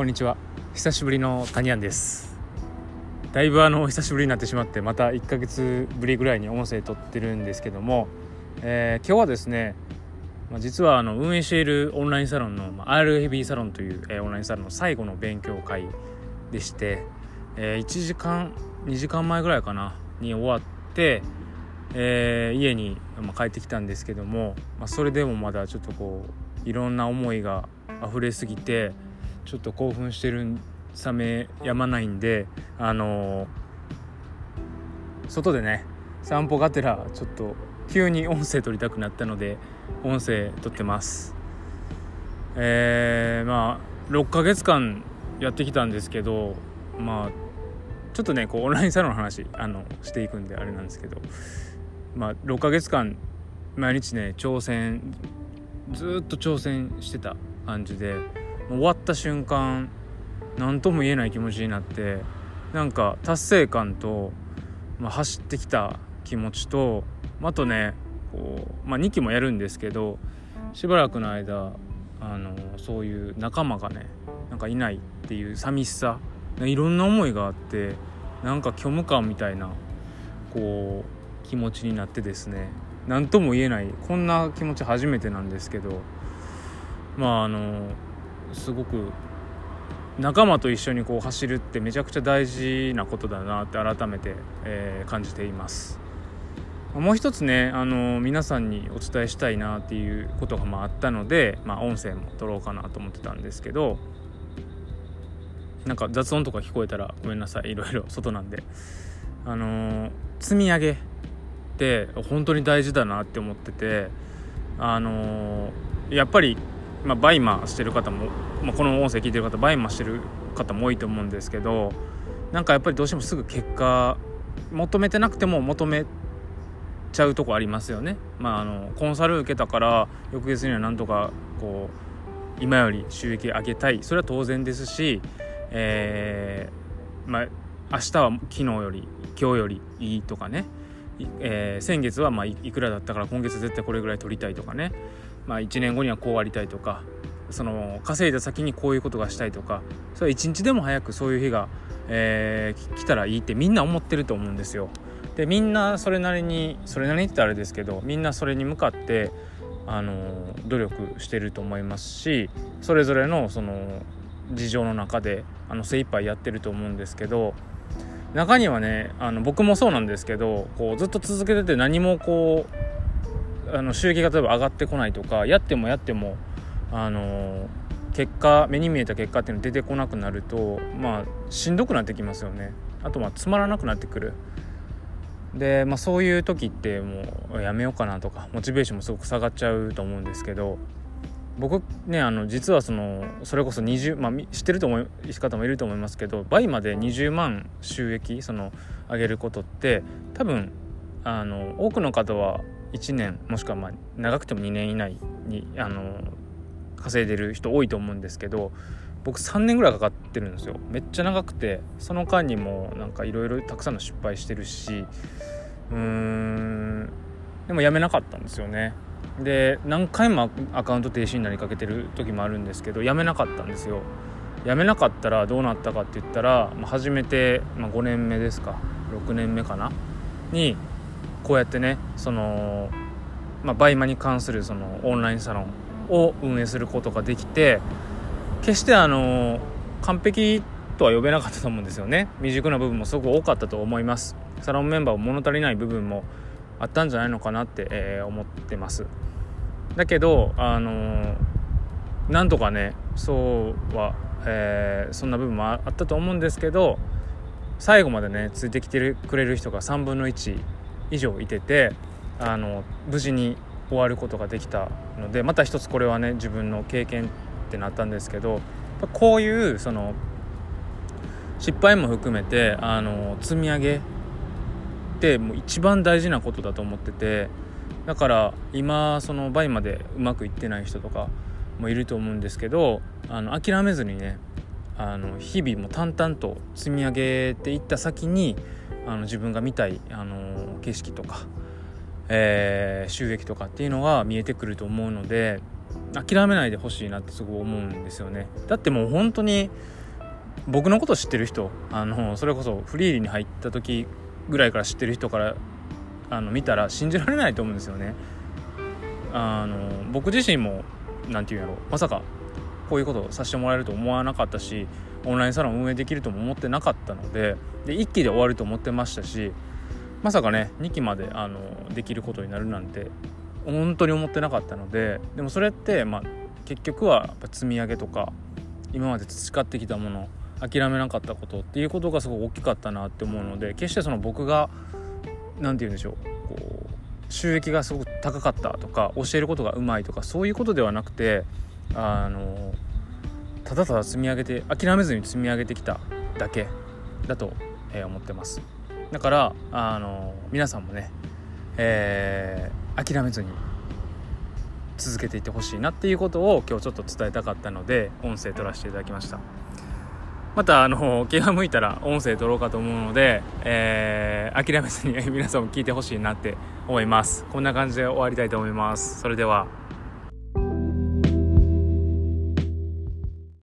こんにちは。久しぶりのタニアンです。だいぶあの久しぶりになってしまってまた1ヶ月ぶりぐらいに音声撮ってるんですけども、えー、今日はですね、ま、実はあの運営しているオンラインサロンの、まあ、RFB サロンという、えー、オンラインサロンの最後の勉強会でして、えー、1時間2時間前ぐらいかなに終わって、えー、家に、まあ、帰ってきたんですけども、まあ、それでもまだちょっとこういろんな思いが溢れすぎてちょっと興奮してるさめやまないんであのー、外でね散歩がてらちょっと急に音声撮りたくなったので音声撮ってます。えー、まあ6ヶ月間やってきたんですけどまあちょっとねこうオンラインサロンの話あのしていくんであれなんですけどまあ6ヶ月間毎日ね挑戦ずっと挑戦してた感じで終わった瞬間何とも言えない気持ちになってなんか達成感と、まあ、走ってきた気持ちとあとねこう、まあ、2期もやるんですけどしばらくの間あのそういう仲間がねなんかいないっていう寂しさいろんな思いがあってなんか虚無感みたいなこう気持ちになってですね何とも言えないこんな気持ち初めてなんですけどまああのすごく仲間と一緒にこう走るってめちゃくちゃ大事なことだなって改めて、えー、感じています。もう一つねあの皆さんにお伝えしたいなっていうことがまああったので、まあ、音声も撮ろうかなと思ってたんですけどなんか雑音とか聞こえたらごめんなさい。いろいろ外なんで。あの積み上げって本当に大事だなって思っててあのやっぱりまあ、バイマーしてる方も、まあ、この音声聞いてる方バイマーしてる方も多いと思うんですけどなんかやっぱりどうしてもすぐ結果求めてなくても求めちゃうとこありますよね。まあ、あのコンサル受けたから翌月にはなんとかこう今より収益上げたい。それは当然ですし、えー、まあ、明日は昨日より今日よりいいとかね、えー、先月はまいくらだったから今月絶対これぐらい取りたいとかね。まあ、1年後にはこうありたいとかその稼いだ先にこういうことがしたいとかそれは一日でも早くそういう日が、えー、来たらいいってみんな思ってると思うんですよ。でみんなそれなりにそれなりにってあれですけどみんなそれに向かってあの努力してると思いますしそれぞれのその事情の中であの精一杯やってると思うんですけど中にはねあの僕もそうなんですけどこうずっと続けてて何もこうあの収益が例えば上がってこないとかやってもやってもあの結果目に見えた結果っていうの出てこなくなるとまあしんどくなってきますよね。あとまあつまらなくなってくる。で、まあ、そういう時ってもうやめようかなとかモチベーションもすごく下がっちゃうと思うんですけど僕ねあの実はそのそれこそ20まあ知ってると思う方もいると思いますけど倍まで20万収益その上げることって多分あの多くの方は1年もしくはま長くても2年以内にあの稼いでる人多いと思うんですけど僕3年ぐらいかかってるんですよ。めっちゃ長くてその間にもなんかいろいろたくさんの失敗してるしうーんでもやめなかったんですよね。で何回もアカウント停止になりかけてる時もあるんですけどやめなかったんですよ。やめなかったらどうなったかって言ったら、まあ、初めて、まあ、5年目ですか。6年目かな？にこうやってねその、まあ、バイマに関するそのオンラインサロンを運営することができて決してあの完璧とは呼べなかったと思うんですよね。未熟な部分もすごく多かったと思います。サロンメンバー物足りない部分もあったんじゃないのかなって、えー、思ってます。だけどあのなんとかねそうは、えー、そんな部分もあったと思うんですけど最後までねついてきてくれる人が3分の1以上いててあの無事に終わることができたのでまた一つこれはね自分の経験ってなったんですけどこういうその失敗も含めてあの積み上げってもう一番大事なことだと思っててだから今その倍までうまくいってない人とかもいると思うんですけどあの諦めずにねあの日々も淡々と積み上げていった先にあの自分が見たい、あの景色とか、えー、収益とかっていうのが見えてくると思うので諦めないでほしいなってすごい思うんですよね。だってもう本当に僕のこと知ってる人あのそれこそフリーリーに入った時ぐらいから知ってる人からあの見たら信じられないと思うんですよね。あの僕自身も何て言うんやろまさかこういうことをさせてもらえると思わなかったしオンラインサロン運営できるとも思ってなかったのでで1期で終わると思ってましたしまさかね2期まであのできることになるなんて本当に思ってなかったのででもそれって、まあ、結局は積み上げとか今まで培ってきたもの諦めなかったことっていうことがすごい大きかったなって思うので決してその僕が何て言うんでしょうこう収益がすごく高かったとか教えることがうまいとかそういうことではなくてあのただただ積み上げて諦めずに積み上げてきただけだと、え、思ってます。だからあの皆さんもね、えー、諦めずに続けていってほしいなっていうことを今日ちょっと伝えたかったので音声取らせていただきました。またあの 気が向いたら音声取ろうかと思うので、えー、諦めずに 皆さんも聞いてほしいなって思います。こんな感じで終わりたいと思います。それでは。